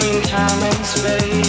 between time and space.